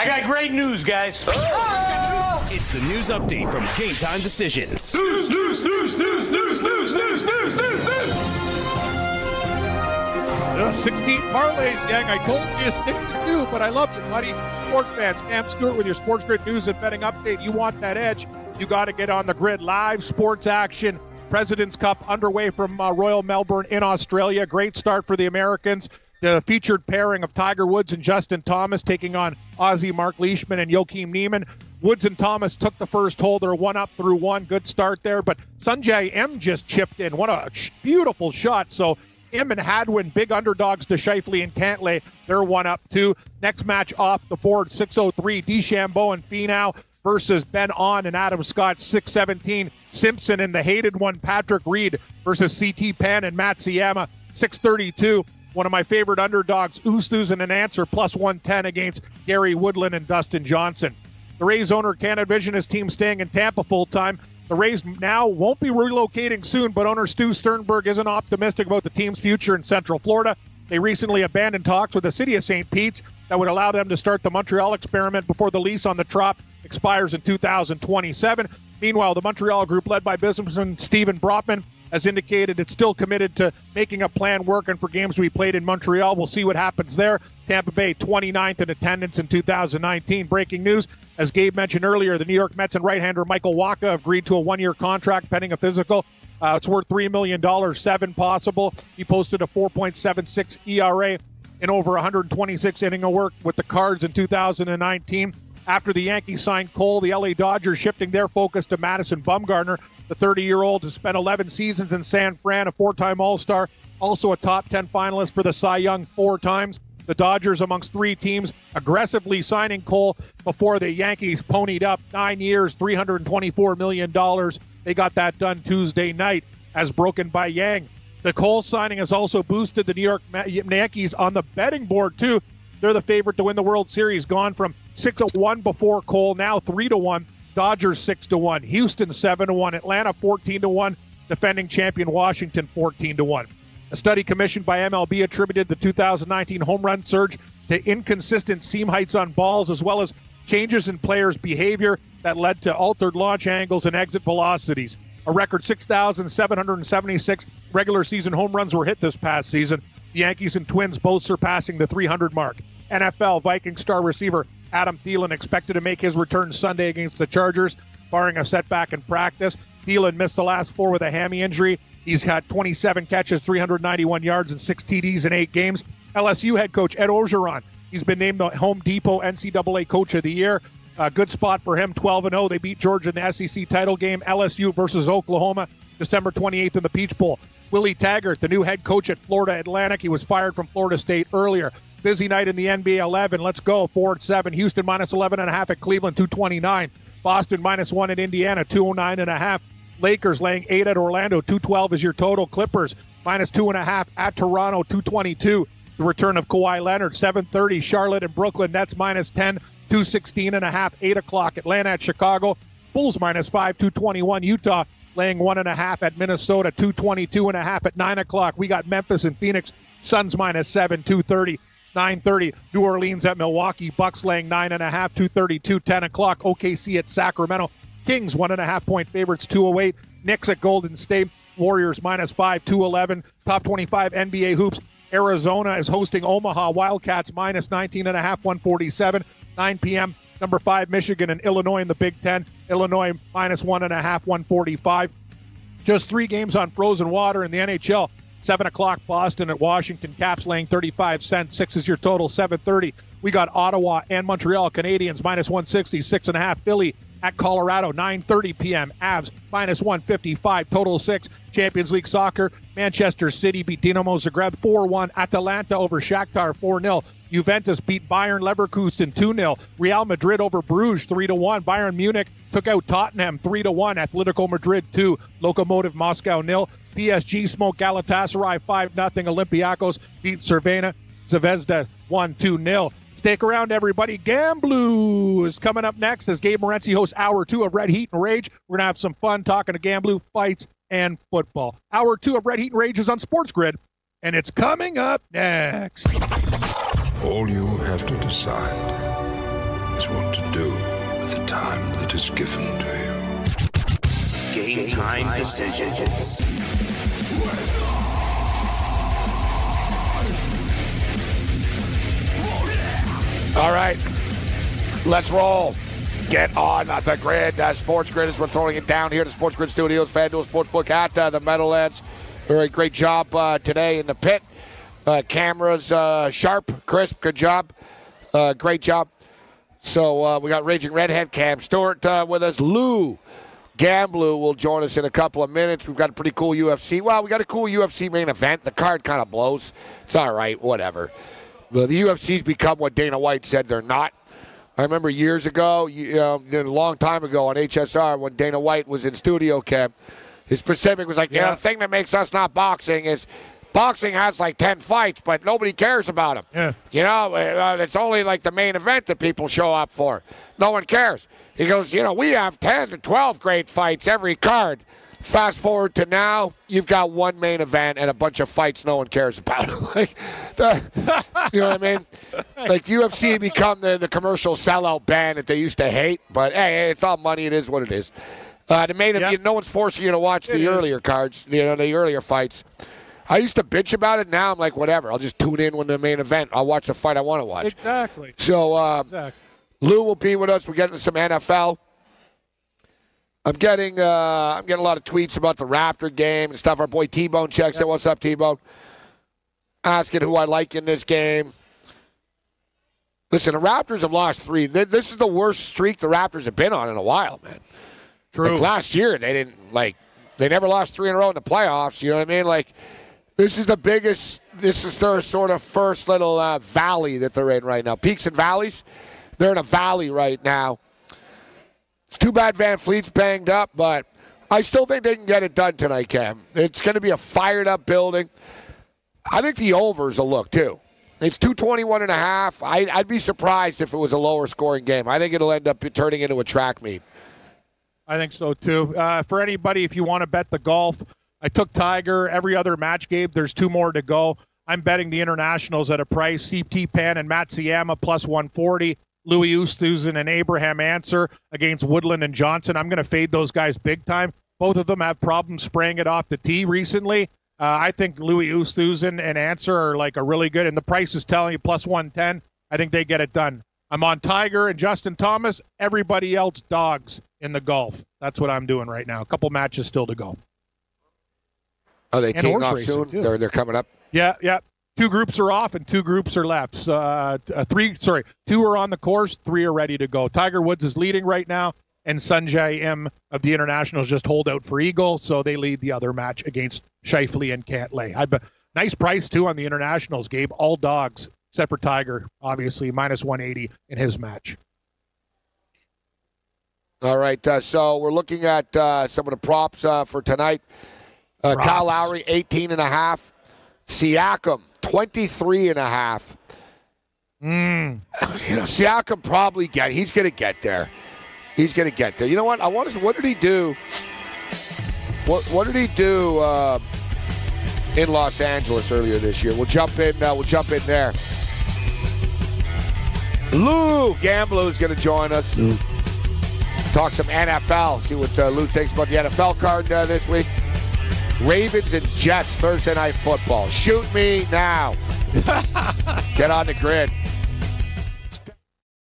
I got great news, guys. It's the news update from Game Time Decisions. News, news, news, news, news, news, news, news, news, news. Uh, 16 parlays, Yang. I told you, stick to two, but I love you, buddy. Sports fans, Cam Stewart with your Sports Grid news and betting update. You want that edge, you got to get on the grid. Live sports action. President's Cup underway from uh, Royal Melbourne in Australia. Great start for the Americans. The featured pairing of Tiger Woods and Justin Thomas taking on Aussie Mark Leishman and Joaquin Niemann. Woods and Thomas took the first hole. They're one up through one. Good start there. But Sungjae Im just chipped in. What a beautiful shot. So Im and Hadwin, big underdogs to Schauffele and Cantlay. They're one up two. Next match off the board, 603, DeChambeau and Finau versus Ben An and Adam Scott, 617. Simpson and the hated one, Patrick Reed versus CT Pan and Matsuyama, 632 one of my favorite underdogs, Oosthuizen and Ancer, plus 110 against Gary Woodland and Dustin Johnson. The Rays owner can't envision his team staying in Tampa full time. The Rays now won't be relocating soon, but owner Stu Sternberg isn't optimistic about the team's future in Central Florida. They recently abandoned talks with the city of St. Pete's that would allow them to start the Montreal experiment before the lease on the Trop expires in 2027. Meanwhile, the Montreal group, led by businessman Stephen Bronfman, has indicated it's still committed to making a plan work. And for games to be played in Montreal. We'll see what happens there. Tampa Bay 29th in attendance in 2019. Breaking news, as Gabe mentioned earlier, the New York Mets and right-hander Michael Wacha agreed to a one-year contract pending a physical. Uh, it's worth $3 million, seven possible. He posted a 4.76 ERA in over 126 inning of work with the Cards in 2019. After the Yankees signed Cole, the LA Dodgers shifting their focus to Madison Bumgarner, the 30 year old has spent 11 seasons in San Fran, a four time All Star, also a top 10 finalist for the Cy Young four times. The Dodgers, amongst three teams, aggressively signing Cole before the Yankees ponied up nine years, $324 million. They got that done Tuesday night, as broken by Yang. The Cole signing has also boosted the New York Yankees on the betting board, too. They're the favorite to win the World Series, gone from 6 to 1 before Cole, now 3 to 1. Dodgers 6 to 1, Houston 7 to 1, Atlanta 14 to 1, defending champion Washington 14 to 1. A study commissioned by MLB attributed the 2019 home run surge to inconsistent seam heights on balls as well as changes in players' behavior that led to altered launch angles and exit velocities. A record 6,776 regular season home runs were hit this past season. The Yankees and Twins both surpassing the 300 mark. NFL Viking star receiver Adam Thielen expected to make his return Sunday against the Chargers, barring a setback in practice. Thielen missed the last four with a hammy injury. He's had 27 catches, 391 yards, and six TDs in eight games. LSU head coach Ed Orgeron. He's been named the Home Depot NCAA Coach of the Year. A good spot for him, 12 0. They beat Georgia in the SEC title game. LSU versus Oklahoma, December 28th in the Peach Bowl. Willie Taggart, the new head coach at Florida Atlantic. He was fired from Florida State earlier. Busy night in the NBA 11. Let's go. 4 7. Houston minus 11.5 at Cleveland, 229. Boston minus 1 at Indiana, 209.5. Lakers laying 8 at Orlando, 212 is your total. Clippers minus 2.5 at Toronto, 222. The return of Kawhi Leonard, 730. Charlotte and Brooklyn Nets minus 10, 216.5. 8 o'clock. Atlanta at Chicago. Bulls minus 5, 221. Utah laying 1.5 at Minnesota, 222.5 at 9 o'clock. We got Memphis and Phoenix. Suns minus 7, 230. 9.30. New Orleans at Milwaukee. Bucks laying 9.5, 232, 10 o'clock. OKC at Sacramento. Kings, 1.5 point favorites, 208. Knicks at Golden State. Warriors minus 5, 211. Top 25 NBA hoops. Arizona is hosting Omaha. Wildcats minus 19.5, 147. 9 p.m. Number 5, Michigan and Illinois in the Big Ten. Illinois minus 1.5, 145. Just three games on frozen water in the NHL. 7 o'clock, Boston at Washington. Caps laying 35 cents. Six is your total. 7.30. We got Ottawa and Montreal Canadiens minus 160. Six and a half. Philly at Colorado. 9.30 p.m. Avs minus 155. Total six. Champions League soccer. Manchester City beat Dinamo Zagreb 4-1. Atalanta over Shakhtar 4-0. Juventus beat Bayern Leverkusen 2-0. Real Madrid over Bruges 3-1. Bayern Munich took out Tottenham 3-1. Atletico Madrid 2. Lokomotiv Moscow 0. PSG smoked Galatasaray 5 0. Olympiacos beat Cervena. Zvezda 1 2 0. Stick around, everybody. Gamblu is coming up next as Gabe Morency hosts Hour 2 of Red Heat and Rage. We're going to have some fun talking to Gamblu fights and football. Hour 2 of Red Heat and Rage is on Sports Grid, and it's coming up next. All you have to decide is what to do with the time that is given to you. Game time decisions. All right, let's roll. Get on the grid. Uh, Sports Grid is we're throwing it down here to Sports Grid Studios, FanDuel Sportsbook at uh, the Meadowlands. Very great job uh, today in the pit. Uh, cameras uh, sharp, crisp. Good job. Uh, great job. So we got Raging Redhead, Cam Stewart with us. Lou Gamblu will join us in a couple of minutes. We've got a pretty cool UFC. Well, we got a cool UFC main event. The card kind of blows. It's all right, whatever. But the UFC's become what Dana White said they're not. I remember years ago, you know, a long time ago on HSR when Dana White was in studio camp, his specific was like, you know, Yeah. the thing that makes us not boxing is boxing has like 10 fights, but nobody cares about them. Yeah. You know, uh, it's only like the main event that people show up for. No one cares. He goes, you know, we have 10 to 12 great fights every card. Fast forward to now, you've got one main event and a bunch of fights no one cares about. like, the, you know what I mean? Like UFC become the, the commercial sellout band that they used to hate. But hey, it's all money. It is what it is. Uh, the main Yep. event, no one's forcing you to watch It the is. earlier cards, you know, the earlier fights. I used to bitch about it. Now I'm like, whatever. I'll just tune in when the main event. I'll watch the fight I want to watch. Exactly. So um, Exactly. Lou will be with us. We're getting some NFL. I'm getting uh, I'm getting a lot of tweets about the Raptor game and stuff. Our boy T Bone checks it. What's up, T Bone? Asking who I like in this game. Listen, the Raptors have lost three. This is the worst streak the Raptors have been on in a while, man. True. Like last year, they didn't like they never lost three in a row in the playoffs. You know what I mean? Like this is the biggest. This is their sort of first little uh, valley that they're in right now. Peaks and valleys. They're in a valley right now. It's too bad VanVleet's banged up, but I still think they can get it done tonight, Cam. It's going to be a fired up building. I think the over's a look too. It's 221 and a half. I, I'd be surprised if it was a lower scoring game. I think it'll end up turning into a track meet. I think so too. Uh, for anybody, if you want to bet the golf, I took Tiger every other match game. There's two more to go. I'm betting the internationals at a price. CT Pan and Matsuyama plus 140. Louis Oosthuizen and Abraham Ancer against Woodland and Johnson. I'm going to fade those guys big time. Both of them have problems spraying it off the tee recently. Uh, I think Louis Oosthuizen and Answer are like a really good, and the price is telling you plus 110. I think they get it done. I'm on Tiger and Justin Thomas. Everybody else dogs in the golf. That's what I'm doing right now. A couple matches still to go. Are they And teeing off soon? They're, they're coming up. Yeah, yeah. Two groups are off and two groups are left. So, uh, uh, three, sorry, two are on the course. Three are ready to go. Tiger Woods is leading right now, and Sungjae Im of the Internationals just hold out for Eagle, so they lead the other match against Schauffele and Cantlay. I bet nice price too on the Internationals. Gabe, all dogs except for Tiger, obviously minus 180 in his match. All right. Uh, so we're looking at uh, some of the props uh, for tonight. Uh. Kyle Lowry, 18 and a half. Siakam, 23 and a half. Mm. You know, Siakam probably get. He's going to get there. He's going to get there. You know what? I want to. What did he do? What What did he do uh, in Los Angeles earlier this year? We'll jump in. Uh, we'll jump in there. Lou Gamblo is going to join us. Talk some NFL. See what uh, Lou thinks about the NFL card uh, this week. Ravens and Jets Thursday night football. Shoot me now. Get on the grid.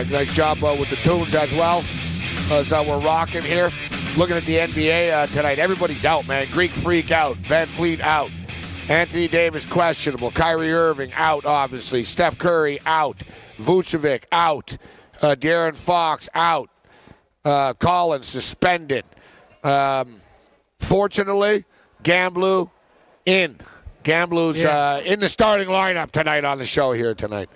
Right, nice job uh, with the tunes as well. As uh, we're rocking here, looking at the NBA uh, tonight. Everybody's out, man. Greek Freak out, VanVleet out, Anthony Davis questionable, Kyrie Irving out, obviously, Steph Curry out, Vucevic out, uh, De'Aaron Fox out. uh, Collins suspended. Um, fortunately, Gamblu in. Gamblu's uh, in the starting lineup tonight on the show here tonight.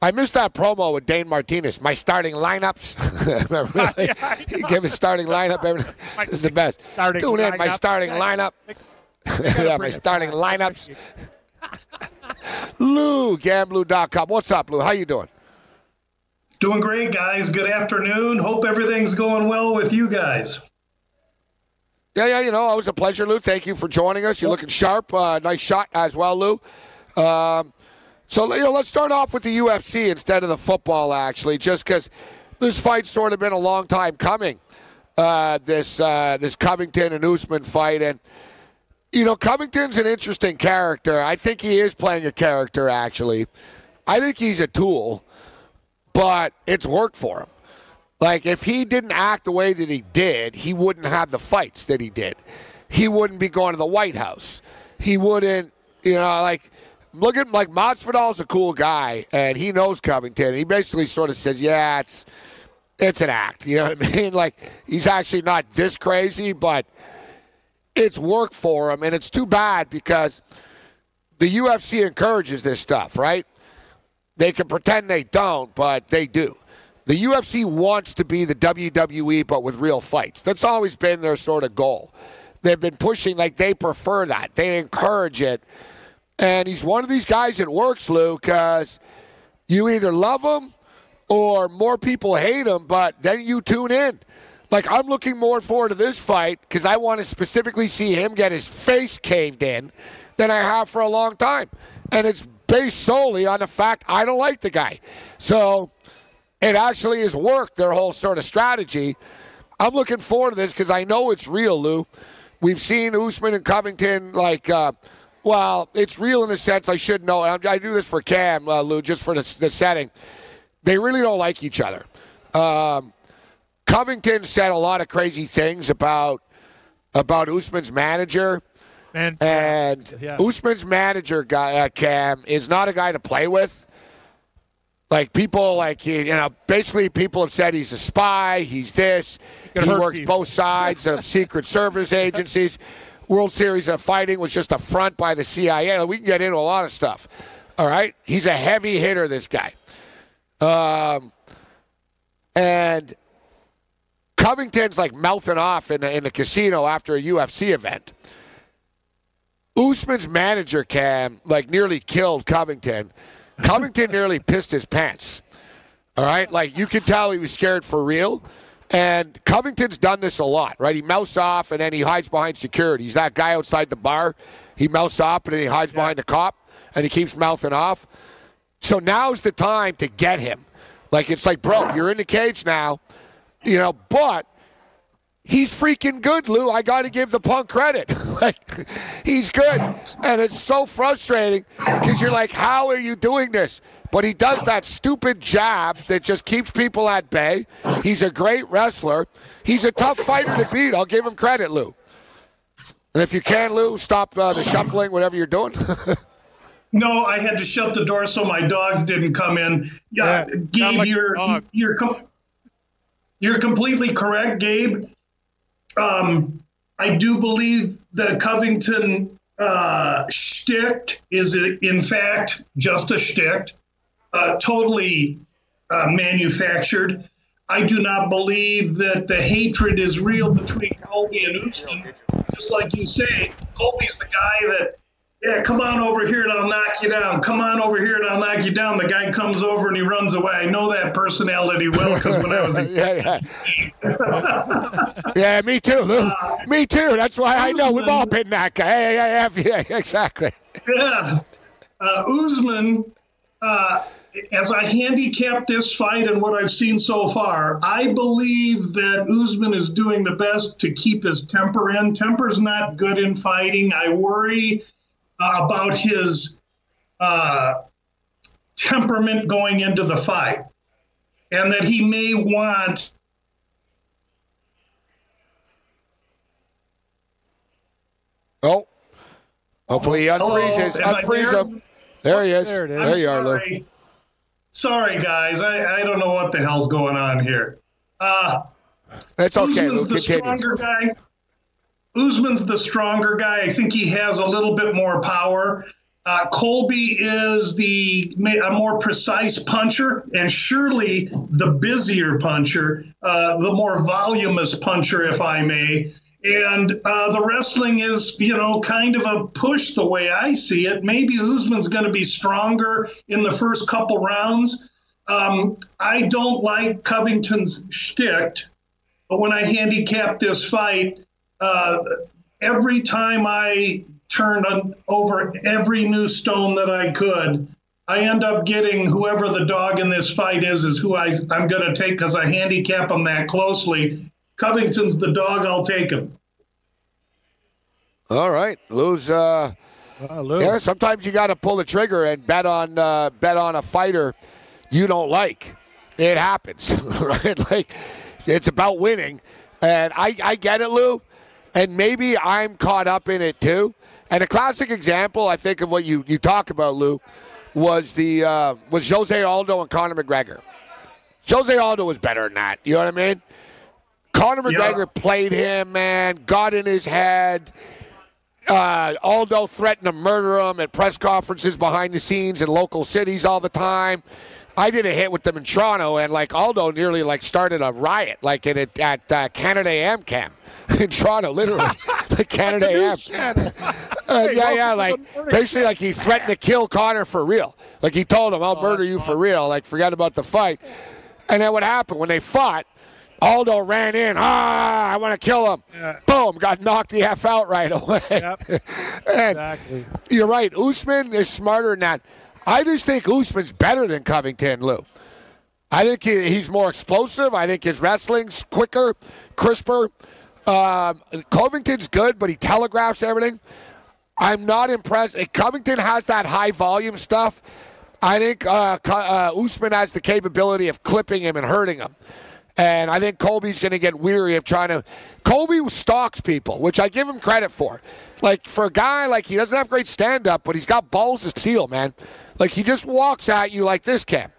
I missed that promo with Dane Martinez. My starting lineups. Remember, he gave his starting lineup. Every, this is the best. Starting Tune in, my lineup. starting lineup. yeah, my starting back. lineups. Lou, Gamblu.com. What's up, Lou? How you doing? Doing great, guys. Good afternoon. Hope everything's going well with you guys. Yeah, yeah, you know, always a pleasure, Lou. Thank you for joining us. You're looking sharp. Uh, nice shot as well, Lou. Um, so, you know, let's start off with the UFC instead of the football, actually, just because this fight's sort of been a long time coming. Uh, this uh, this Covington and Usman fight, and you know, Covington's an interesting character. I think he is playing a character. Actually, I think he's a tool, but it's worked for him. Like, if he didn't act the way that he did, he wouldn't have the fights that he did. He wouldn't be going to the White House. He wouldn't, you know, like, look at, like, Masvidal's a cool guy, and he knows Covington. He basically sort of says, yeah, it's, it's an act. You know what I mean? Like, he's actually not this crazy, but it's work for him, and it's too bad because the UFC encourages this stuff, right? They can pretend they don't, but they do. The UFC wants to be the WWE, but with real fights. That's always been their sort of goal. They've been pushing, like, they prefer that. They encourage it. And he's one of these guys that works, Lou, because you either love him or more people hate him, but then you tune in. Like, I'm looking more forward to this fight because I want to specifically see him get his face caved in than I have for a long time. And it's based solely on the fact I don't like the guy. So it actually has worked, their whole sort of strategy. I'm looking forward to this because I know it's real, Lou. We've seen Usman and Covington, like, uh, well, it's real in the sense I should know. I, I do this for Cam, uh, Lou, just for the, the setting. They really don't like each other. Um, Covington said a lot of crazy things about about Usman's manager. And And Yeah. Usman's manager, guy, uh, Cam, is not a guy to play with. Like people, like you know, basically people have said he's a spy. He's this. He works people. both sides of Secret Service agencies. World Series of Fighting was just a front by the CIA. We can get into a lot of stuff. All right, he's a heavy hitter. This guy, um, and Covington's like mouthing off in the, in the casino after a UFC event. Usman's manager, Cam, like nearly killed Covington. Covington nearly pissed his pants. All right, like you could tell he was scared for real. And Covington's done this a lot, right? He mouths off and then he hides behind security. He's that guy outside the bar. He mouths off and then he hides behind the cop and he keeps mouthing off. So now's the time to get him. Like it's like, bro, you're in the cage now, you know, but he's freaking good, Lou. I got to give the punk credit. like, he's good. And it's so frustrating because you're like, how are you doing this? But he does that stupid jab that just keeps people at bay. He's a great wrestler. He's a tough fighter to beat. I'll give him credit, Lou. And if you can, Lou, stop uh, the shuffling, whatever you're doing. No, I had to shut the door so my dogs didn't come in. Yeah, Yeah, Gabe, like you're you're com- you're completely correct, Gabe. Um, I do believe the Covington uh, shtick is in fact just a shtick, uh, totally uh, manufactured. I do not believe that the hatred is real between Colby and Usman. Just like you say, Colby's the guy that, yeah, come on over here and I'll knock you down. Come on over here and I'll knock you down. The guy comes over and he runs away. I know that personality well because when I was a yeah, yeah. yeah, me too, Lou. Me too. That's why I know we've all been that guy. Yeah, yeah, yeah, yeah exactly. Yeah. Uh, Usman, uh, as I handicap this fight and what I've seen so far, I believe that Usman is doing the best to keep his temper in. Temper's not good in fighting. I worry uh, about his uh, temperament going into the fight and that he may want Oh, hopefully he unfreezes. Hello, am I Unfreeze there? him. There he is. There it is. There you are, Lou. Sorry. Guys. I, I don't know what the hell's going on here. Uh, It's okay. Usman's We'll the stronger guy. Usman's the stronger guy. I think he has a little bit more power. Uh, Colby is the a more precise puncher, and surely the busier puncher, uh, the more voluminous puncher, if I may. And uh, the wrestling is, you know, kind of a push the way I see it. Maybe Usman's going to be stronger in the first couple rounds. Um, I don't like Covington's shtick, but when I handicapped this fight, uh, every time I turned on, over every new stone that I could, I end up getting whoever the dog in this fight is, is who I, I'm going to take because I handicap them that closely. Covington's the dog, I'll take him. All right, Lou's. Uh, Uh, Lou. yeah, sometimes you got to pull the trigger and bet on uh, bet on a fighter you don't like. It happens, right? Like it's about winning, and I I get it, Lou, and maybe I'm caught up in it too. And a classic example, I think, of what you you talk about, Lou, was the uh, was Jose Aldo and Conor McGregor. Jose Aldo was better than that. You know what I mean? Conor. McGregor played him, man, got in his head. Uh, Aldo threatened to murder him at press conferences behind the scenes in local cities all the time. I did a hit with them in Toronto, and like Aldo nearly like started a riot, like at at, at uh, Canada Am Camp in Toronto, literally, the Canada Am. Uh, yeah, yeah, like basically, like he threatened to kill Conor for real. Like he told him, "I'll murder you for real." Like forget about the fight. And then what happened when they fought? Aldo ran in. Ah, I want to kill him. Boom, got knocked the f out right away. Yep. Exactly. you're right. Usman is smarter than that. I just think Usman's better than Covington, Lou. I think he, he's more explosive. I think his wrestling's quicker, crisper. Um, Covington's good, but he telegraphs everything. I'm not impressed. Covington has that high volume stuff. I think uh, uh, Usman has the capability of clipping him and hurting him. And I think Colby's going to get weary of trying to. Colby stalks people, which I give him credit for. Like, for a guy, like, he doesn't have great stand up, but he's got balls of steel, man. Like, he just walks at you like this, Cam.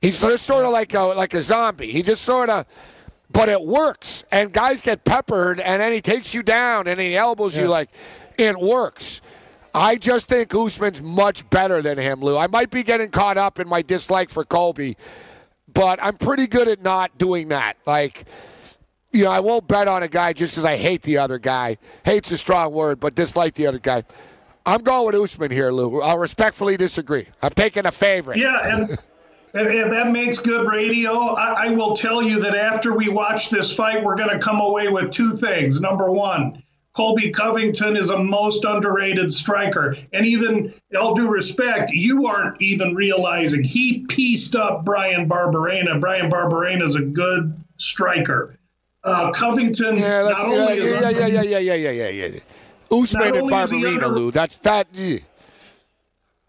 He's just sort of like a, like a zombie. He just sort of, but it works. And guys get peppered, and then he takes you down, and he elbows you like, it works. I just think Usman's much better than him, Lou. I might be getting caught up in my dislike for Colby, but I'm pretty good at not doing that. Like, you know, I won't bet on a guy just because I hate the other guy. Hate's a strong word, but dislike the other guy. I'm going with Usman here, Lou. I'll respectfully disagree. I'm taking a favorite. Yeah, and, and, that makes good radio. I, I will tell you that after we watch this fight, we're going to come away with two things. Number one, Colby Covington is a most underrated striker. And even, all due respect, you aren't even realizing he pieced up Bryan Barberena. Bryan Barberena is a good striker. Uh, Covington Yeah, not only yeah, is yeah, yeah, yeah, yeah, yeah, yeah, yeah, yeah. Usman and only is he Barberena, under- Lou. That's that. yeah.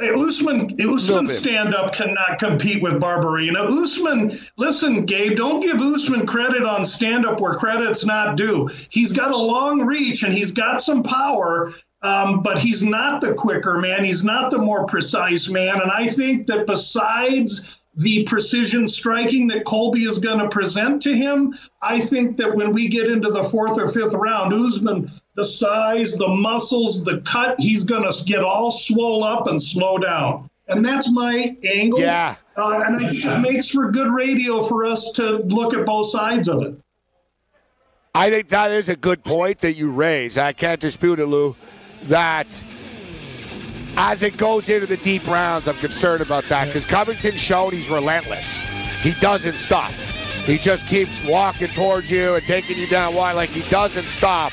Usman, Usman stand up cannot compete with Barberena. Usman, listen, Gabe, don't give Usman credit on stand up where credit's not due. He's got a long reach and he's got some power, um, but he's not the quicker man. He's not the more precise man. And I think that besides the precision striking that Colby is going to present to him, I think that when we get into the fourth or fifth round, Usman, the size, the muscles, the cut, he's going to get all swole up and slow down. And that's my angle. Yeah. Uh, and I think it makes for good radio for us to look at both sides of it. I think that is a good point that you raise. I can't dispute it, Lou. That as it goes into the deep rounds, I'm concerned about that because Covington's shown he's relentless. He doesn't stop. He just keeps walking towards you and taking you down wide like he doesn't stop.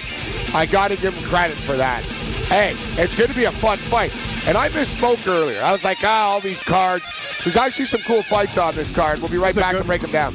I got to give him credit for that. Hey, it's going to be a fun fight. And I misspoke earlier. I was like, ah, all these cards. There's actually some cool fights on this card. We'll be right back to break them down.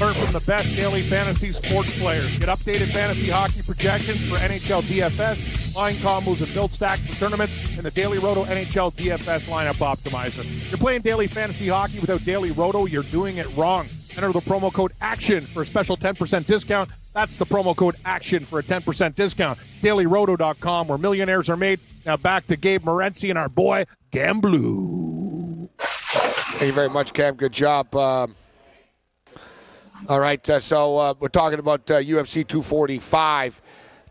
Learn from the best daily fantasy sports players. Get updated fantasy hockey projections for NHL DFS, line combos, and build stacks for tournaments in the Daily Roto NHL DFS lineup optimizer. If you're playing daily fantasy hockey without Daily Roto, you're doing it wrong. Enter the promo code ACTION for a special 10% discount. That's the promo code ACTION for a 10% discount. DailyRoto.com, where millionaires are made. Now back to Gabe Morency and our boy, Gamblu. Thank you very much, Cam. Good job. Um, all right, uh, so uh, we're talking about uh, UFC 245.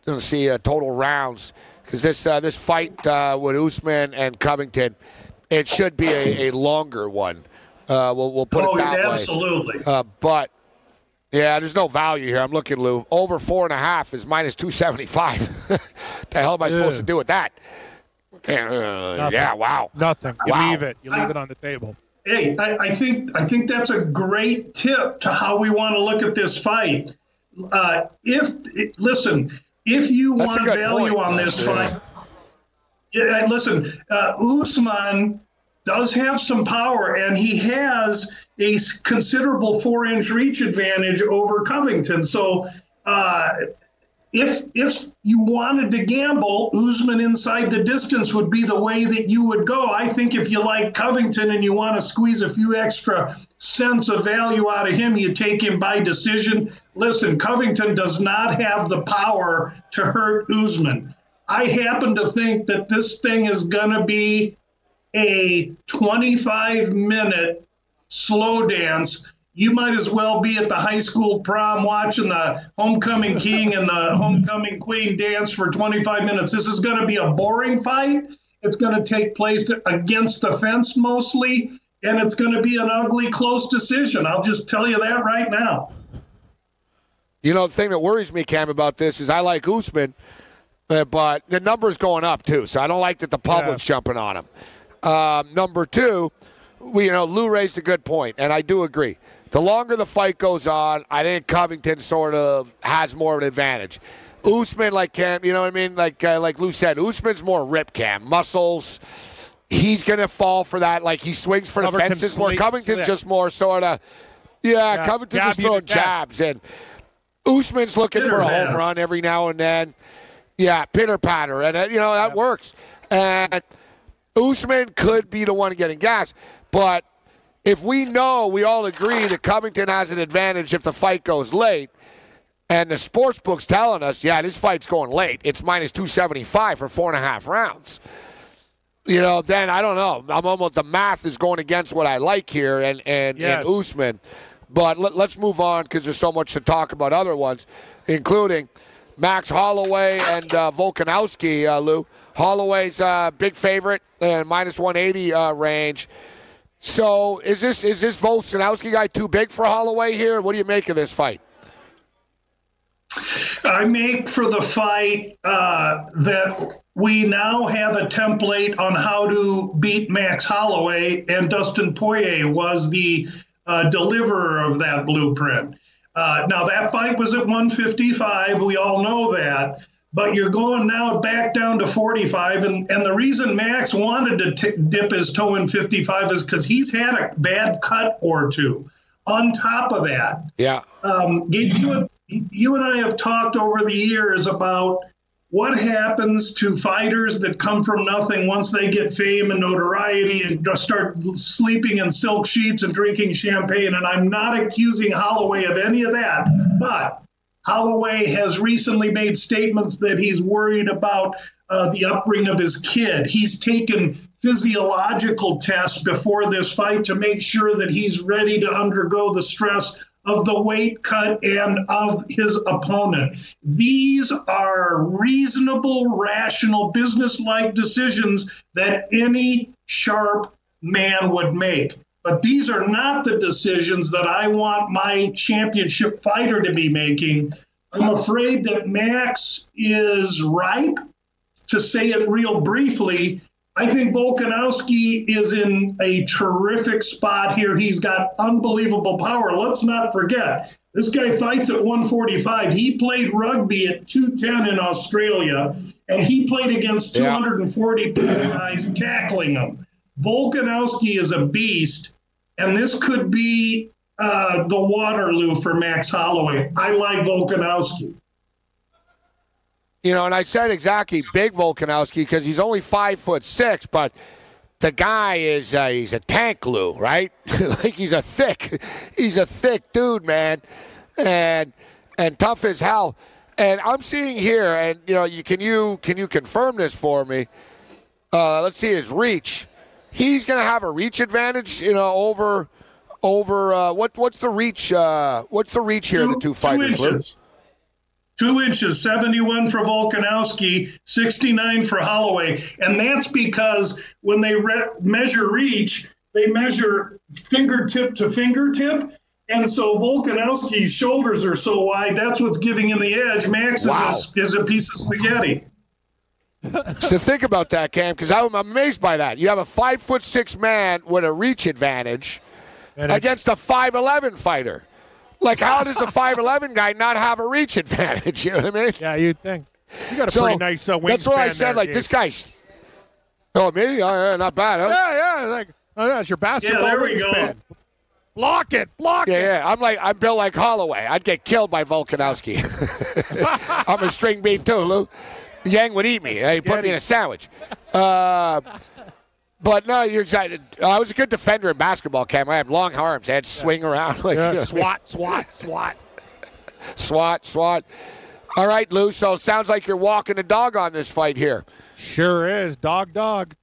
Going to see uh, total rounds because this uh, this fight uh, with Usman and Covington, it should be a, a longer one. We'll, we'll put oh, it that absolutely. way. but yeah, there's no value here. I'm looking, Lou. Over four and a half is minus 275. the hell am I supposed to do with that? yeah, wow. Nothing. You Wow. leave it. You leave it on the table. Hey, I, I think I think that's a great tip to how we want to look at this fight. Uh, if listen, if you That's a want value point, on this Lester, fight, yeah, listen, uh, Usman does have some power, and he has a considerable four-inch reach advantage over Covington. So. Uh, if if you wanted to gamble, Usman inside the distance would be the way that you would go. I think if you like Covington and you want to squeeze a few extra cents of value out of him, you take him by decision. Listen, Covington does not have the power to hurt Usman. I happen to think that this thing is going to be a 25 minute slow dance. You might as well be at the high school prom watching the homecoming king and the homecoming queen dance for 25 minutes. This is going to be a boring fight. It's going to take place to, against the fence mostly, and it's going to be an ugly, close decision. I'll just tell you that right now. You know, the thing that worries me, Cam, about this is I like Usman, uh, but the number's going up too. So I don't like that the public's jumping on him. Um, number two, we, you know, Lou raised a good point, and I do agree. The longer the fight goes on, I think Covington sort of has more of an advantage. Usman, like Cam, you know what I mean? Like uh, like Lou said, Usman's more rip cam, muscles. He's gonna fall for that. Like he swings for the Covington fences more. Covington's just more sort of, yeah. Yeah, Covington just throwing jabs, and Usman's looking Pitter for a home run every now and then. Yeah, pitter patter, and uh, you know that works. And Usman could be the one getting gas, but if we know, we all agree that Covington has an advantage if the fight goes late, and the sports book's telling us, yeah, this fight's going late. It's minus 275 for four and a half rounds. You know, then I don't know. I'm almost the math is going against what I like here, and and, Yes. and Usman. But let, let's move on because there's so much to talk about other ones, including Max Holloway and uh, Volkanovski. Uh, Lou Holloway's uh, big favorite and minus 180 uh, range. So is this is this Volkanovski guy too big for Holloway here? What do you make of this fight? I make for the fight uh, that we now have a template on how to beat Max Holloway, and Dustin Poirier was the uh, deliverer of that blueprint. Uh, now, that fight was at 155. We all know that. But you're going now back down to 45. And, and the reason Max wanted to t- dip his toe in 55 is because he's had a bad cut or two. On top of that, Yeah, um, you, and- you and I have talked over the years about what happens to fighters that come from nothing once they get fame and notoriety and just start sleeping in silk sheets and drinking champagne. And I'm not accusing Holloway of any of that, but Holloway has recently made statements that he's worried about uh, the upbringing of his kid. He's taken physiological tests before this fight to make sure that he's ready to undergo the stress of the weight cut and of his opponent. These are reasonable, rational, business-like decisions that any sharp man would make. But these are not the decisions that I want my championship fighter to be making. I'm afraid that Max is ripe. To say it real briefly, I think Volkanovski is in a terrific spot here. He's got unbelievable power. Let's not forget, this guy fights at 145. He played rugby at 210 in Australia, and he played against Yeah. 240 guys tackling him. Volkanovski is a beast, and this could be uh, the Waterloo for Max Holloway. I like Volkanovski. You know, and I said exactly big Volkanovski because he's only five foot six, but the guy is uh, he's a tank Lou, right? like he's a thick, he's a thick dude, man, and and tough as hell. And I'm seeing here, and you know, you can you can you confirm this for me? Uh, let's see his reach. He's going to have a reach advantage, you know, over over uh, what what's the reach? Uh, what's the reach here? Two, the two fighters. Two inches. Two inches, 71 for Volkanovski, 69 for Holloway. And that's because when they re- measure reach, they measure fingertip to fingertip. And so Volkanovski's shoulders are so wide, that's what's giving him the edge. Max Wow. is, a, is a piece of spaghetti. So think about that, Cam, because I'm amazed by that. You have a five foot six man with a reach advantage And against a five eleven fighter. Like, how does the five eleven guy not have a reach advantage? You know what I mean? yeah, you'd think. You got a So pretty nice uh, wingspan that's what I said. there, like Gabe. this guy's. Oh, me? Oh, yeah, not bad, huh? Yeah, yeah. Like, oh, yeah, it's your basketball there we go. Block it, block Yeah, it. yeah. I'm like I'm built like Holloway. I'd get killed by Volkanovski. I'm a string bean too, Lou. Yang would eat me. He put me in a sandwich. Uh, but no, you're excited. I was a good defender in basketball, Cam. I had long arms. I had to swing around like Yeah, you know, swat, swat, swat. swat, swat. All right, Lou. So it sounds like you're walking the dog on this fight here. Sure is. Dog, dog.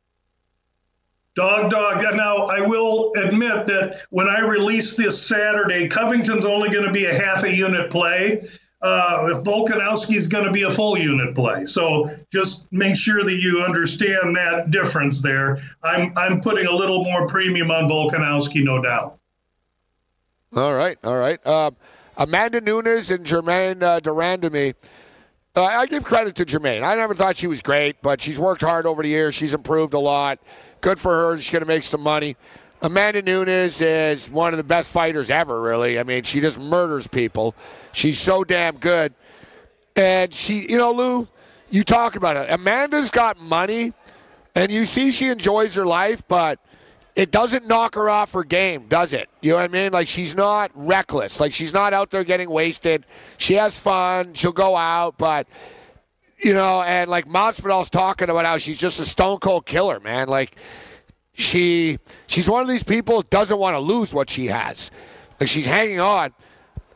Dog, dog. Now, I will admit that when I release this Saturday, Covington's only going to be a half a unit play. Uh, if Volkanovski's going to be a full unit play, so just make sure that you understand that difference there. I'm I'm putting a little more premium on Volkanovski, no doubt. All right, all right. Um, Amanda Nunes and Jermaine uh, Durandamy. Uh, I give credit to Germaine. I never thought she was great, but she's worked hard over the years. She's improved a lot. Good for her. She's going to make some money. Amanda Nunes is one of the best fighters ever, really. I mean, she just murders people. She's so damn good. And she, you know, Lou, you talk about it. Amanda's got money, and you see she enjoys her life, but it doesn't knock her off her game, does it? You know what I mean? Like she's not reckless. Like she's not out there getting wasted. She has fun. She'll go out, but you know, and like Masvidal's talking about how she's just a stone cold killer, man. Like she she's one of these people doesn't want to lose what she has. Like she's hanging on.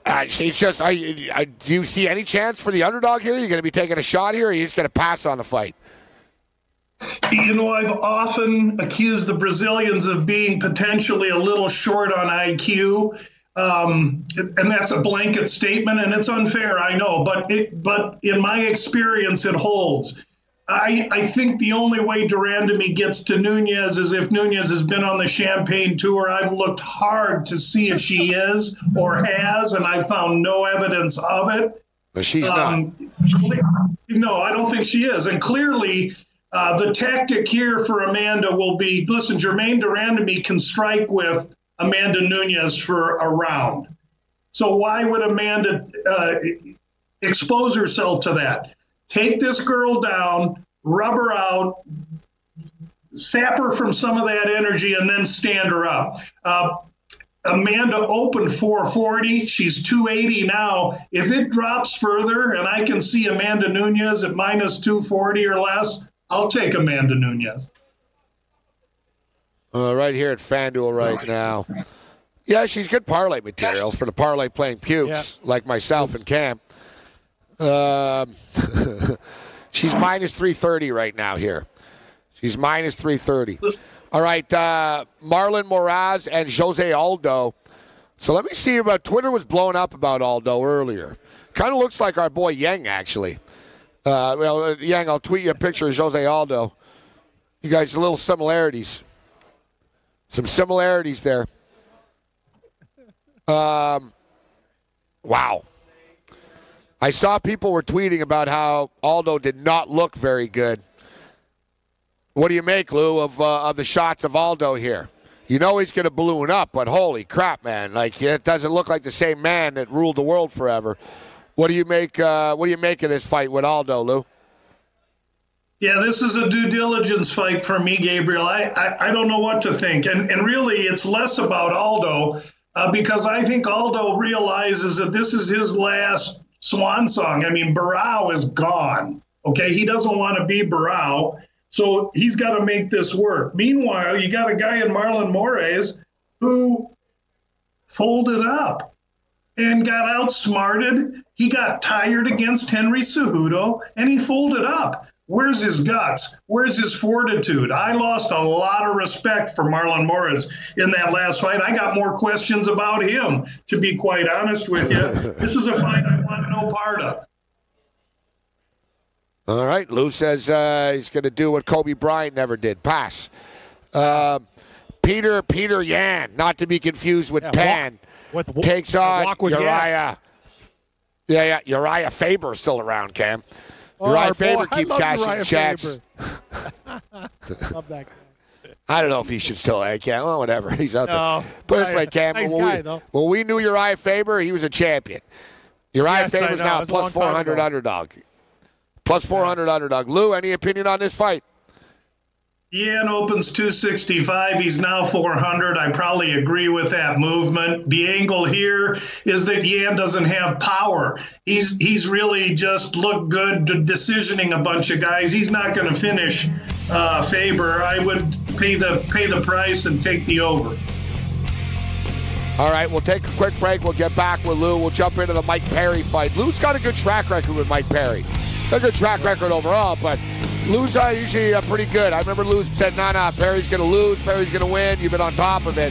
Uh, she's just. I, I, do you see any chance for the underdog here? You're going to be taking a shot here, or are you just going to pass on the fight? You know, I've often accused the Brazilians of being potentially a little short on IQ. Um, and that's a blanket statement, and it's unfair, I know, but it, but in my experience, it holds. I, I think the only way de Randamie gets to Nunes is if Nunes has been on the Champagne tour. I've looked hard to see if she is or has, and I found no evidence of it. But she's not. Um, no, I don't think she is. And clearly, uh, the tactic here for Amanda will be listen, Germaine de Randamie can strike with Amanda Nunes for a round. So why would Amanda uh, expose herself to that? Take this girl down, rub her out, sap her from some of that energy, and then stand her up. Uh, Amanda opened 440. She's 280 now. If it drops further and I can see Amanda Nunes at minus 240 or less, I'll take Amanda Nunes. Uh, right here at FanDuel right now. Yeah, she's good parlay material for the parlay playing pukes like myself and Cam. Um, she's minus 330 right now here. She's minus 330. All right, uh, Marlon Moraes and Jose Aldo. So let me see about Twitter was blown up about Aldo earlier. Kind of looks like our boy Yang actually. Uh, well, uh, Yang, I'll tweet you a picture of Jose Aldo. You guys, little similarities. Some similarities there. Um, wow. I saw people were tweeting about how Aldo did not look very good. What do you make, Lou, of uh, of the shots of Aldo here? You know he's going to balloon up, but holy crap, man! Like it doesn't look like the same man that ruled the world forever. What do you make? Uh, what do you make of this fight with Aldo, Lou? Yeah, this is a due diligence fight for me, Gabriel. I, I, I don't know what to think. And, and really, it's less about Aldo. uh, because I think Aldo realizes that this is his last swan song. I mean, Barao is gone. Okay, he doesn't want to be Barao, so he's got to make this work. Meanwhile, you got a guy in Marlon Moraes who folded up and got outsmarted. He got tired against Henry Cejudo and he folded up. Where's his guts? Where's his fortitude? I lost a lot of respect for Marlon Moraes in that last fight. I got more questions about him, to be quite honest with you. this is a fight I no part of. All right. Lou says uh, he's going to do what Kobe Bryant never did pass. Uh, Peter Peter Yan, not to be confused with Yeah, Pan, walk- with- takes on walk with Yan. Uriah. Yeah, yeah. Uriah Faber still around, Cam. Oh, Uriah Faber boy- keeps cashing Uriah checks. Love that guy. I don't know if he should still. I can't. Well, whatever. He's out No, there. Put it this Uriah- way, Cam. nice when, guy, we, though. when we knew Uriah Faber, he was a champion. Uriah Yes, I Faber's know. now It was a plus long time 400 ago. underdog. Plus 400 underdog. Lou, any opinion on this fight? Yan opens 265. He's now 400. I probably agree with that movement. The angle here is that Yan doesn't have power. He's he's really just looked good to decisioning a bunch of guys. He's not going to finish uh, Faber. I would pay the pay the price and take the over. All right, we'll take a quick break. We'll get back with Lou. We'll jump into the Mike Perry fight. Lou's got a good track record with Mike Perry. A good track record overall, but Lou's uh, usually pretty good. I remember Lou said, "No, no, Perry's going to lose. Perry's going to win. You've been on top of it."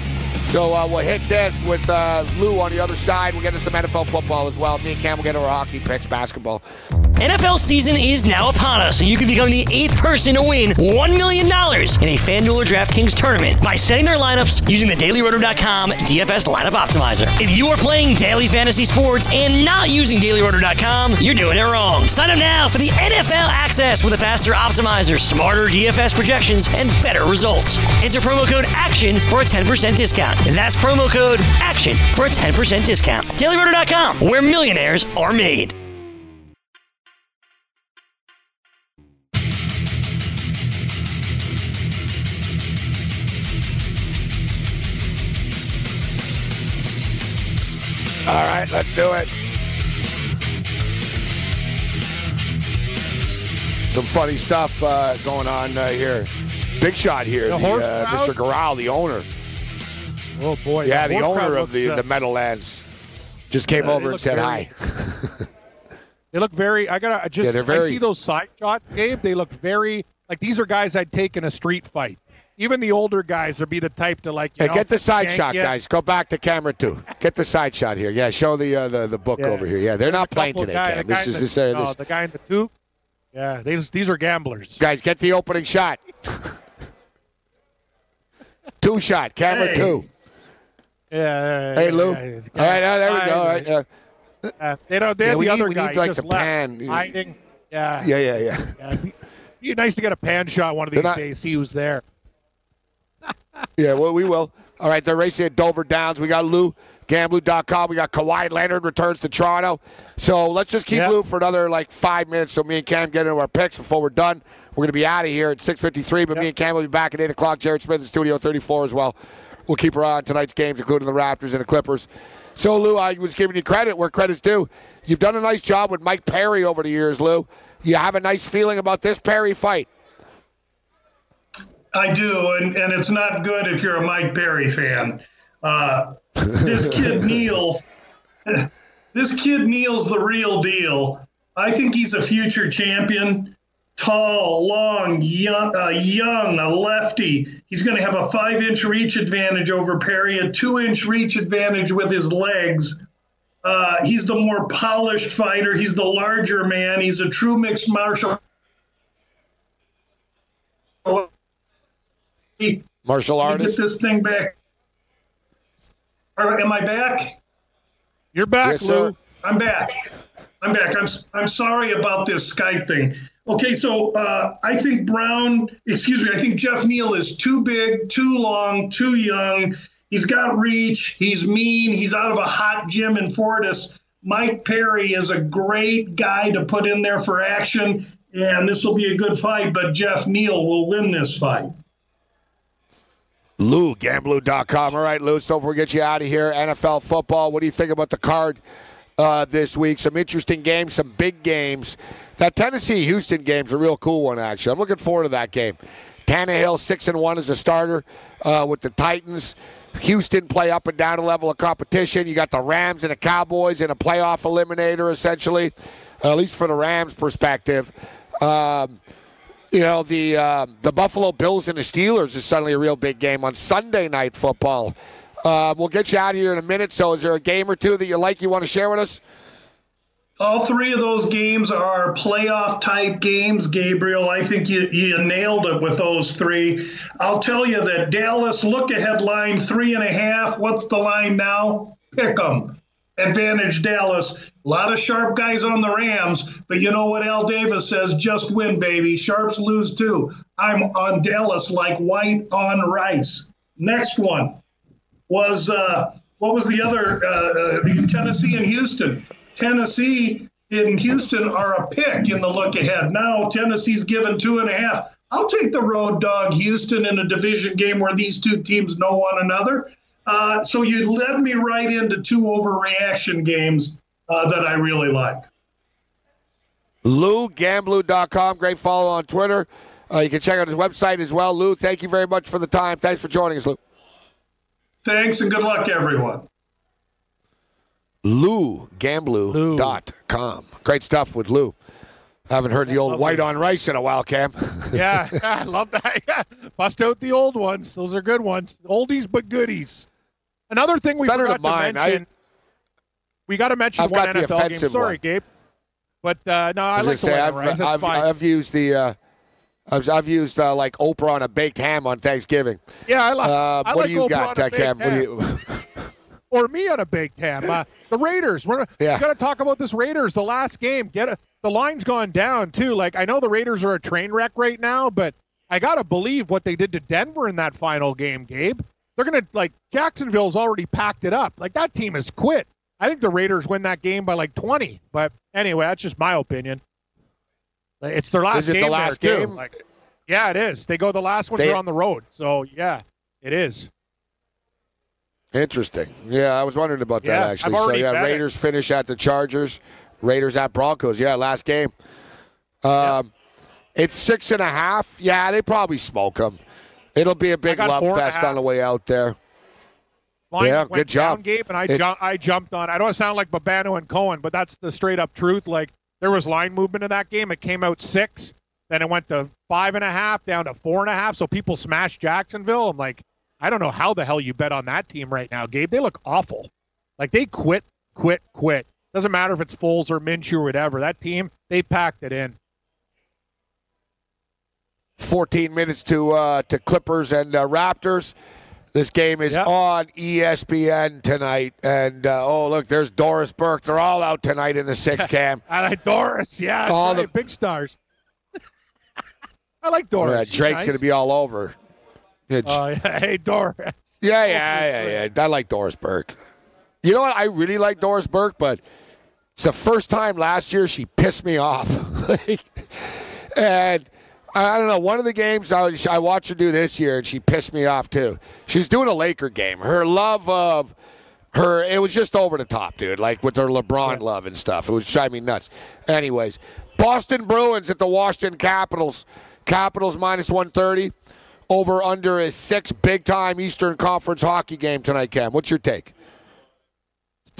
So uh, we'll hit this with uh, Lou on the other side. We'll get into some NFL football as well. Me and Cam will get our hockey picks, basketball. NFL season is now upon us, and you can become the eighth person to win $1 million in a FanDuel or DraftKings tournament by setting their lineups using the DailyRoto.com DFS lineup optimizer. If you are playing daily fantasy sports and not using DailyRoto.com, you're doing it wrong. Sign up now for the NFL access with a faster optimizer, smarter DFS projections, and better results. Enter promo code ACTION for a 10% discount. That's promo code ACTION for a 10% discount. DailyRoto.com, where millionaires are made. All right, let's do it. Some funny stuff uh, going on uh, here. Big shot here, The the, horse uh. Mr. Gural, the owner. Oh boy. Yeah, the owner of the, uh, the Meadowlands just came Yeah, over and said very- hi. They look very. I gotta I just. Yeah, they're I see those side shots, Gabe. They look very like these are guys I'd take in a street fight. Even the older guys would be the type to like. You Hey, know, get the side shot, you. guys. Go back to camera two. Get the side shot here. Yeah, show the uh, the, the book Yeah. over here. Yeah, they're not playing today, guy- Cam. This is the- this, uh, no, this. the guy in the two. Yeah, these these are gamblers. Guys, get the opening shot. two shot, camera Hey. two. Yeah. Hey, Lou. yeah, All right, oh, there we go. All right. Uh, Uh, they don't. They Yeah, the need- other we guy. need, like, just the left, pan. hiding. Yeah. yeah, yeah, yeah. Yeah, it'd be, be nice to get a pan shot one of these not- days. See who's there. Yeah, well, we will. All right, they're racing at Dover Downs. We got Lou, Gamblu.com. We got Kawhi Leonard returns to Toronto. So let's just keep Yeah. Lou for another like five minutes so me and Cam get into our picks before we're done. We're going to be out of here at 6.53, but me and Cam will be back at 8 o'clock. Jared Smith in Studio 34 as well. We'll keep her on tonight's games, including the Raptors and the Clippers. So, Lou, I was giving you credit where credit's due. You've done a nice job with Mike Perry over the years, Lou. You have a nice feeling about this Perry fight. I do, and, and it's not good if you're a Mike Perry fan. Uh, this kid Neal, this kid Neal's the real deal. I think he's a future champion. Tall, long, young, uh, young, a lefty. He's going to have a five-inch reach advantage over Perry, a two-inch reach advantage with his legs. Uh, he's the more polished fighter. He's the larger man. He's a true mixed martial. Martial Let me artist. Get this thing back. All right, am I back? You're back, Yes, sir. Lou. I'm back. I'm back. I'm I'm sorry about this Skype thing. Okay, so uh, I think Brown, excuse me, I think Geoff Neal is too big, too long, too young. He's got reach. He's mean. He's out of a hot gym in Fortis. Mike Perry is a great guy to put in there for action, and this will be a good fight. But Geoff Neal will win this fight. Lou, Gamblu.com. All right, Lou, so we'll get you out of here. NFL football. What do you think about the card uh, this week? Some interesting games, some big games. That Tennessee Houston game's a real cool one, actually. I'm looking forward to that game. Tannehill, 6 and 1 as a starter uh, with the Titans. Houston play up and down a level of competition. You got the Rams and the Cowboys in a playoff eliminator, essentially, at least for the Rams' perspective. Um, you know the uh, the Buffalo Bills and the Steelers is suddenly a real big game on Sunday night football. Uh, we'll get you out of here in a minute. So, is there a game or two that you like you want to share with us? All three of those games are playoff type games, Gabriel. I think you, you nailed it with those three. I'll tell you that Dallas look ahead line three and a half. What's the line now? Pick them. Advantage Dallas. A lot of sharp guys on the Rams, but you know what Al Davis says? Just win, baby. Sharps lose too. I'm on Dallas like white on rice. Next one was uh, what was the other? Uh, uh, the Tennessee and Houston. Tennessee and Houston are a pick in the look ahead. Now Tennessee's given two and a half. I'll take the road dog Houston in a division game where these two teams know one another. Uh, so you led me right into two overreaction games uh, that I really like. Lou, Gamblu.com. Great follow on Twitter. Uh, you can check out his website as well. Lou, thank you very much for the time. Thanks for joining us, Lou. Thanks and good luck, everyone. Lou, Gamblu.com. Great stuff with Lou. Haven't heard the old white on rice in a while, Cam. yeah, I love that. Yeah. Bust out the old ones. Those are good ones. Oldies but goodies. Another thing we Better forgot mine. to mention. I- we got to mention I've one got NFL game. Sorry, one. Gabe. But uh, no, I, I like gonna the say I've, rice. That's I've, fine. I've used the uh, I've, I've used uh, like Oprah on a baked ham on Thanksgiving. yeah, I like. Uh, I what do you Oprah got, uh, Cam? baked What do you? Or me on a baked ham. Uh, the Raiders. We're Yeah. got to talk about this Raiders. The last game. Get a, the line's gone down too. Like I know the Raiders are a train wreck right now, but I gotta believe what they did to Denver in that final game, Gabe. They're gonna like Jacksonville's already packed it up. Like that team has quit. I think the Raiders win that game by like twenty. But anyway, that's just my opinion. It's their last Is it the game last there, too. game? Like, yeah, it is. They go the last ones They- are on the road. So yeah, it is. Interesting. Yeah, I was wondering about that Yeah, actually. So yeah, bet it. Raiders finish at the Chargers. Raiders at Broncos. Yeah, last game. Um, It's six and a half. Yeah, they probably smoke them. It'll be a big love fest on the way out there. Line Yeah, good job. Down, Gabe, and I, ju- I jumped on. I don't sound like Babano and Cohen, but that's the straight up truth. Like there was line movement in that game. It came out six, then it went to five and a half, down to four and a half. So people smashed Jacksonville. I'm like, I don't know how the hell you bet on that team right now, Gabe. They look awful. Like they quit, quit, quit. Doesn't matter if it's Foles or Minshew or whatever. That team, they packed it in. 14 minutes to uh, to Clippers and uh, Raptors. This game is Yep. on ESPN tonight. And uh, oh, look, there's Doris Burke. They're all out tonight in the six cam. I like Doris. Yeah, All right. the- big stars. I like Doris. Yeah, Drake's nice. going to be all over. Yeah, Oh, yeah. Hey, Doris. yeah, yeah, yeah, yeah. I like Doris Burke. You know what? I really like Doris Burke, but it's the first time last year she pissed me off. And I don't know. One of the games I, was- I watched her do this year, and she pissed me off too. She was doing a Laker game. Her love of her, it was just over the top, dude. Like with her LeBron love and stuff. It was driving me nuts. Anyways, Boston Bruins at the Washington Capitals. Capitals minus 130. Over under is six big time Eastern Conference hockey game tonight, Cam. What's your take?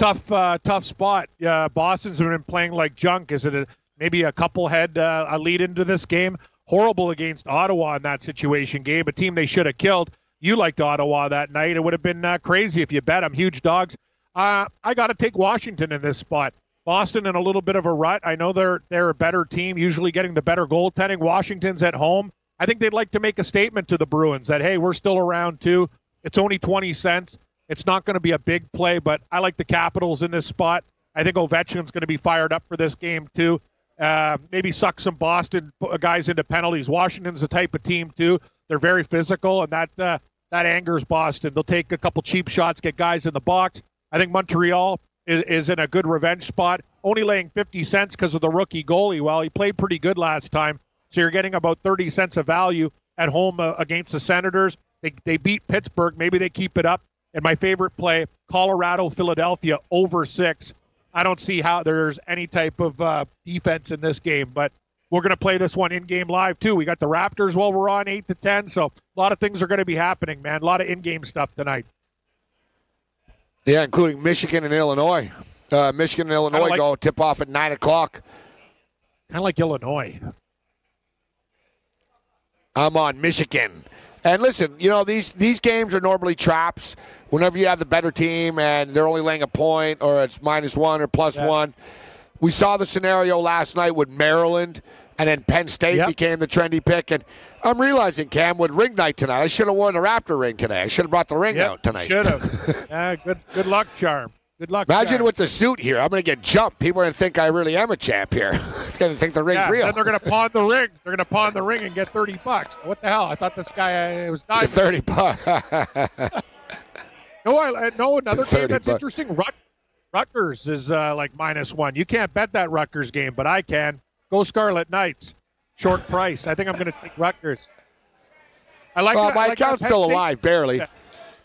tough uh, tough spot. Uh, Boston's been playing like junk. Is it a, maybe a couple head uh, a lead into this game? Horrible against Ottawa in that situation, game, A team they should have killed. You liked Ottawa that night. It would have been uh, crazy if you bet them. Huge dogs. Uh, I got to take Washington in this spot. Boston in a little bit of a rut. I know they're they're a better team, usually getting the better goaltending. Washington's at home. I think they'd like to make a statement to the Bruins that hey, we're still around too. It's only twenty cents. It's not going to be a big play, but I like the Capitals in this spot. I think Ovechkin's going to be fired up for this game too. Uh, maybe suck some Boston guys into penalties. Washington's the type of team too. They're very physical, and that uh, that angers Boston. They'll take a couple cheap shots, get guys in the box. I think Montreal is, is in a good revenge spot. Only laying 50 cents because of the rookie goalie. Well, he played pretty good last time, so you're getting about 30 cents of value at home uh, against the Senators. They, they beat Pittsburgh. Maybe they keep it up. And my favorite play, Colorado, Philadelphia over six. I don't see how there's any type of uh, defense in this game, but we're going to play this one in game live too. We got the Raptors while we're on eight to ten, so a lot of things are going to be happening, man. A lot of in game stuff tonight. Yeah, including Michigan and Illinois. Uh, Michigan and Illinois like- go tip off at nine o'clock. Kind of like Illinois. I'm on Michigan. And listen, you know these these games are normally traps. Whenever you have the better team and they're only laying a point, or it's minus one or plus Yeah. one. We saw the scenario last night with Maryland, and then Penn State Yep. became the trendy pick. And I'm realizing, Cam, with ring night tonight, I should have worn the Raptor ring today. I should have brought the ring out tonight. Should have. yeah, good good luck, charm. Good luck. Imagine with the suit here, I'm going to get jumped. People are going to think I really am a champ here. It's going to think the ring's yeah, real. Then they're going to pawn the ring. They're going to pawn the ring and get thirty bucks. What the hell? I thought this guy uh, was dying. Thirty bucks. No, I, no. Another 30 game that's bucks. interesting. Rut, Rutgers is uh, like minus one. You can't bet that Rutgers game, but I can. Go Scarlet Knights. Short price. I think I'm going to take Rutgers. I like. Well, that- my I like account's still alive, barely. Yeah.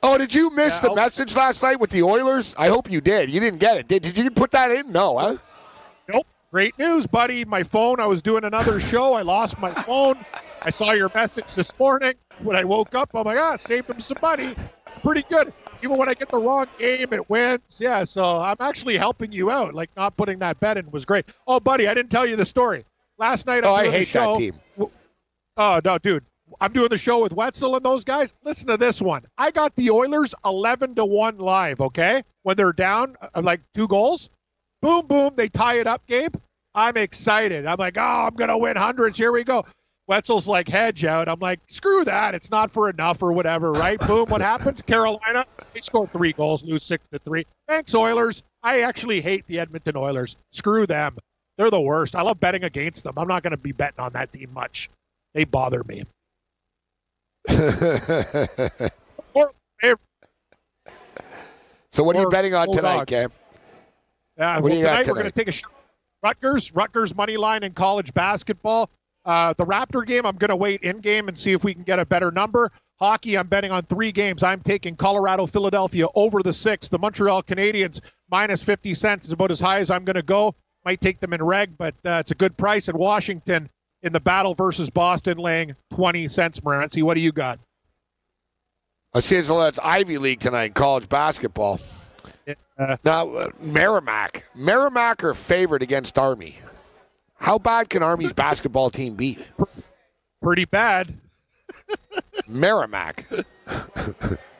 Oh, did you miss Yeah, the message last night with the Oilers? I hope you did. You didn't get it. Did, did you put that in? No, huh? Nope. Great news, buddy. My phone. I was doing another show. I lost my phone. I saw your message this morning. When I woke up, oh my god, saved him some money. Pretty good. Even when I get the wrong game, it wins. Yeah, so I'm actually helping you out. Like not putting that bet in was great. Oh, buddy, I didn't tell you the story. Last night, Oh, I hate that team. Oh no, dude. I'm doing the show with Wetzel and those guys. Listen to this one. I got the Oilers 11 to 1 live, okay? When they're down uh, like two goals. Boom, boom, they tie it up, Gabe. I'm excited. I'm like, oh, I'm going to win hundreds. Here we go. Wetzel's like, hedge out. I'm like, screw that. It's not for enough or whatever, right? boom, what happens? Carolina, they score three goals, lose six to three. Thanks, Oilers. I actually hate the Edmonton Oilers. Screw them. They're the worst. I love betting against them. I'm not going to be betting on that team much. They bother me. So what are you betting on tonight. Cam? Uh, What well, do you got tonight, we're going to take a shot. Rutgers, Rutgers money line in college basketball. Uh, the Raptor game, I'm going to wait in game and see if we can get a better number. Hockey, I'm betting on three games. I'm taking Colorado, Philadelphia over the six. The Montreal Canadiens minus 50 cents is about as high as I'm going to go. Might take them in reg, but uh, it's a good price. And Washington in the battle versus Boston laying 20 cents. Morency, what do you got? I see it's, it's Ivy League tonight, college basketball. Uh, Now, uh, Merrimack. Merrimack are favored against Army. How bad can Army's basketball team be? pretty bad. Merrimack.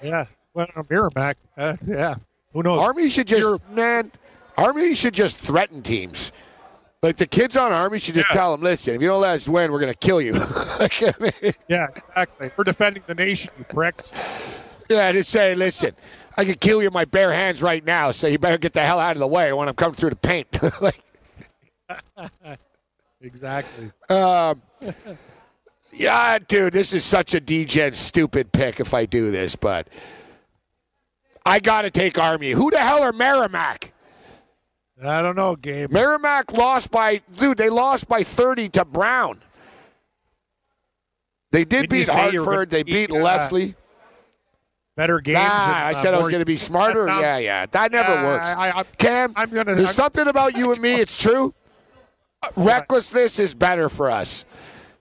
Yeah. Well, Merrimack. Uh, yeah. Who knows? Army should just You're- man. Army should just threaten teams. Like the kids on Army should just Yeah. tell them, "Listen, if you don't let us win, we're going to kill you." Like, I mean, Yeah, exactly. We're defending the nation, you pricks. yeah, just say, "Listen, I can kill you with my bare hands right now, so you better get the hell out of the way when I'm coming through the paint." like, Exactly. um, yeah, dude, this is such a DGen stupid pick if I do this, but I got to take Army. Who the hell are Merrimack? I don't know, Gabe. Merrimack lost by dude. They lost by thirty to Brown. They did Didn't beat say you were Hartford. They beat uh, Leslie. Better games. Nah, and, I uh, said I was going to be smarter. Sounds- yeah, yeah. That never Uh, works. I, I, Cam, I'm gonna- There's I'm- something about you and me. It's true. Recklessness is better for us.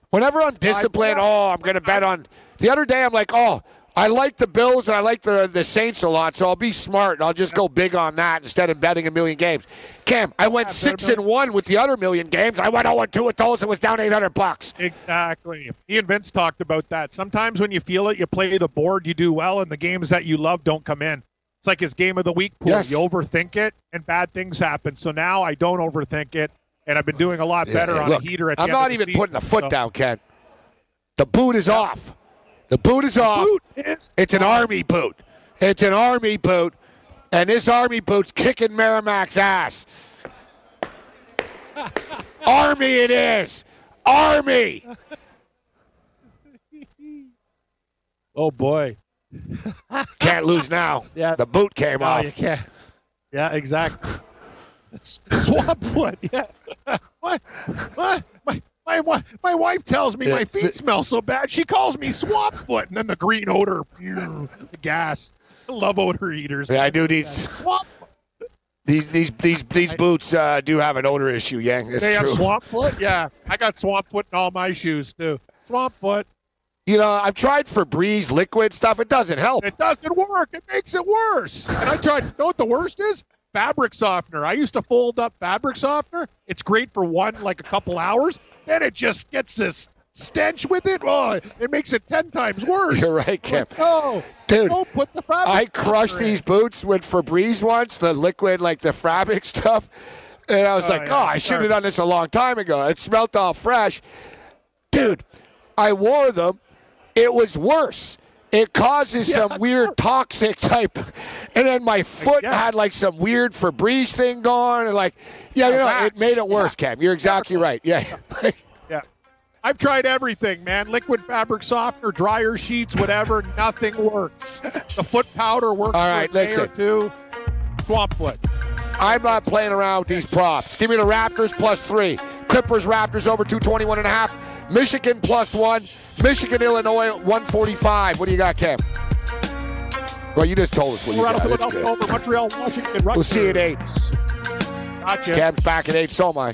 Whenever I'm disciplined, oh, I'm going to bet on. The other day, I'm like, oh, I like the Bills and I like the the Saints a lot, so I'll be smart and I'll just go big on that instead of betting a million games. Cam, I went Yeah, six and one with the other million games. I went 0 and two with those and was down 800 bucks. Exactly. He and Vince talked about that. Sometimes when you feel it, you play the board, you do well, and the games that you love don't come in. It's like his game of the week pool. Yes. You overthink it, and bad things happen. So now I don't overthink it, and I've been doing a lot better Yeah, on look, a heater at the I'm not the even season. putting a foot So- down, Ken. The boot is off. The boot is off. Boot is It's an army boot. It's an army boot. And this army boot's kicking Merrimack's ass. army it is. Army. Oh boy. Can't lose now. Yeah. The boot came No, off. you can't. Yeah, exactly. Swamp foot. Yeah. what? What? My My wi- my wife tells me Yeah, my feet the- smell so bad. She calls me swamp foot, and then the green odor, the gas. I love odor eaters. Yeah, I do these Swamp. these these these these boots uh, do have an odor issue, Yang. It's They have swamp foot. Yeah, I got swamp foot in all my shoes too. Swamp foot. You know, I've tried Febreze liquid stuff. It doesn't help. It doesn't work. It makes it worse. And I tried. You know what the worst is? Fabric softener. I used to fold up fabric softener. It's great for one, like a couple hours. Then it just gets this stench with it. Oh, it makes it ten times worse. You're right, Kim. No, Dude, don't put the. I crushed softener in. these boots with Febreze once, the liquid, like the fabric stuff. And I was Oh, like, yeah, oh, I should have done this a long time ago. It smelled all fresh. Dude, I wore them. It was worse. It causes Yeah, some weird toxic type. And then my foot had like some weird Febreze thing going. And like, yeah, you know, it made it worse, Cam. You're exactly right. Yeah. Yeah. I've tried everything, man. Liquid fabric softener, dryer sheets, whatever. Nothing works. The foot powder works All for right, a day or two. Swamp foot. I'm not playing around with these props. Give me the Raptors plus three. Clippers, Raptors over 221 and a half. Michigan plus one. Michigan, Illinois 145. What do you got, Cam? Well, you just told us what you Colorado, got. It's Philadelphia Montreal, Washington, Rutgers. see you at eight. Gotcha. Cam's back at eight. So am I.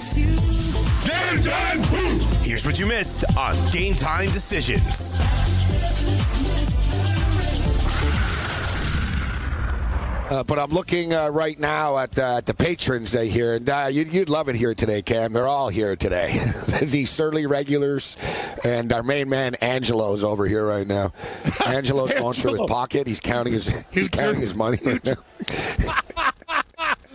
Game time! Here's what you missed on Game Time Decisions. Uh, but I'm looking uh, right now at, uh, at the patrons uh, here, and uh, you'd, you'd love it here today, Cam. They're all here today. the Surly regulars and our main man Angelo's over here right now. Angelo's going through his pocket. He's counting his he's counting his money right now.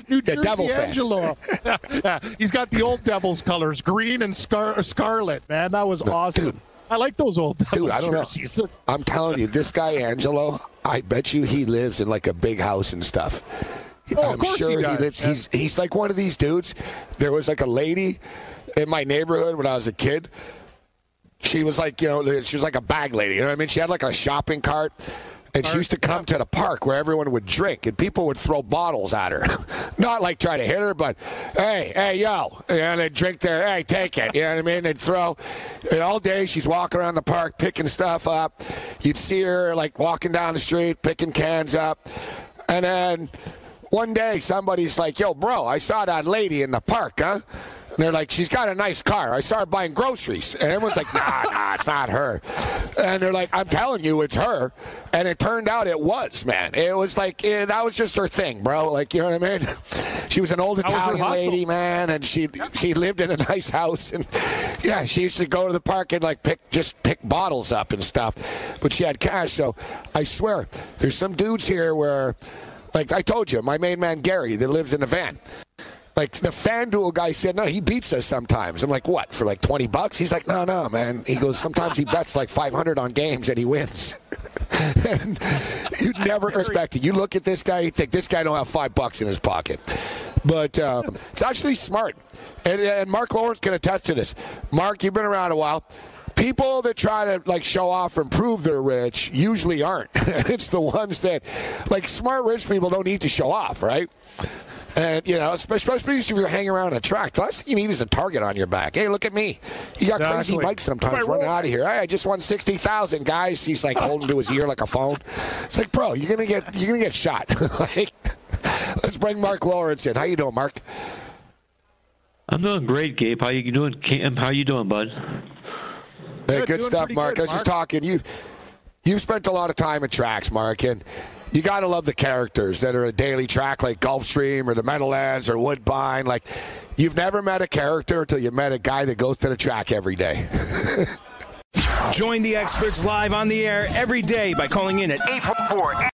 New Yeah, Jersey Devil. Angelo. He's got the old Devils colors, green and scar- uh, scarlet. Man, that was awesome. dude. I like those old Devils Dude, I don't know. jerseys. I'm telling you, this guy Angelo, I bet you he lives in like a big house and stuff. Oh, of I'm course he sure does, lives. man. He's he's like one of these dudes. There was like a lady in my neighborhood when I was a kid. She was like, you know, she was like a bag lady. You know what I mean? She had like a shopping cart. And she used to come to the park where everyone would drink, and people would throw bottles at her. Not like try to hit her, but hey, hey, yo, and they'd drink there. Hey, take it. You know what I mean? They'd throw. And all day she's walking around the park picking stuff up. You'd see her like walking down the street picking cans up, and then one day somebody's like, "Yo, bro, I saw that lady in the park, huh?" And they're like, she's got a nice car. I saw her buying groceries. And everyone's like, nah, nah, it's not her. And they're like, I'm telling you, it's her. And it turned out it was, man. It was like, eh, that was just her thing, bro. Like, you know what I mean? She was an old That was her Italian lady, man. And she she lived in a nice house. And yeah, she used to go to the park and like pick, just pick bottles up and stuff. But she had cash. So I swear, there's some dudes here where, like I told you, my main man, Gary, that lives in a van. Like the FanDuel guy said, no, he beats us sometimes. I'm like, what, for like 20 bucks? He's like, no, no, man. He goes, sometimes he bets like 500 on games and he wins. and you never expect it. You look at this guy, you think this guy don't have five bucks in his pocket. But um, it's actually smart. And, and Mark Lawrence can attest to this. Mark, you've been around a while. People that try to like show off and prove they're rich usually aren't. it's the ones that, like, smart rich people don't need to show off, right? And, you know, especially if you're hanging around a track, the last thing you need is a target on your back. Hey, look at me. You got crazy Exactly. Mike sometimes My running roll. out of here. Hey, I just won 60,000, guys. He's like holding to his ear like a phone. It's like, bro, you're going to get you're gonna get shot. like, let's bring Mark Lawrence in. How you doing, Mark? I'm doing great, Gabe. How you doing, Cam? How you doing, bud? Hey, Good, good stuff, Mark. good, I was just talking. You, you've spent a lot of time at tracks, Mark, and you got to love the characters that are a daily track like Gulfstream or the Meadowlands or Woodbine. Like, you've never met a character until you met a guy that goes to the track every day. Join the experts live on the air every day by calling in at 844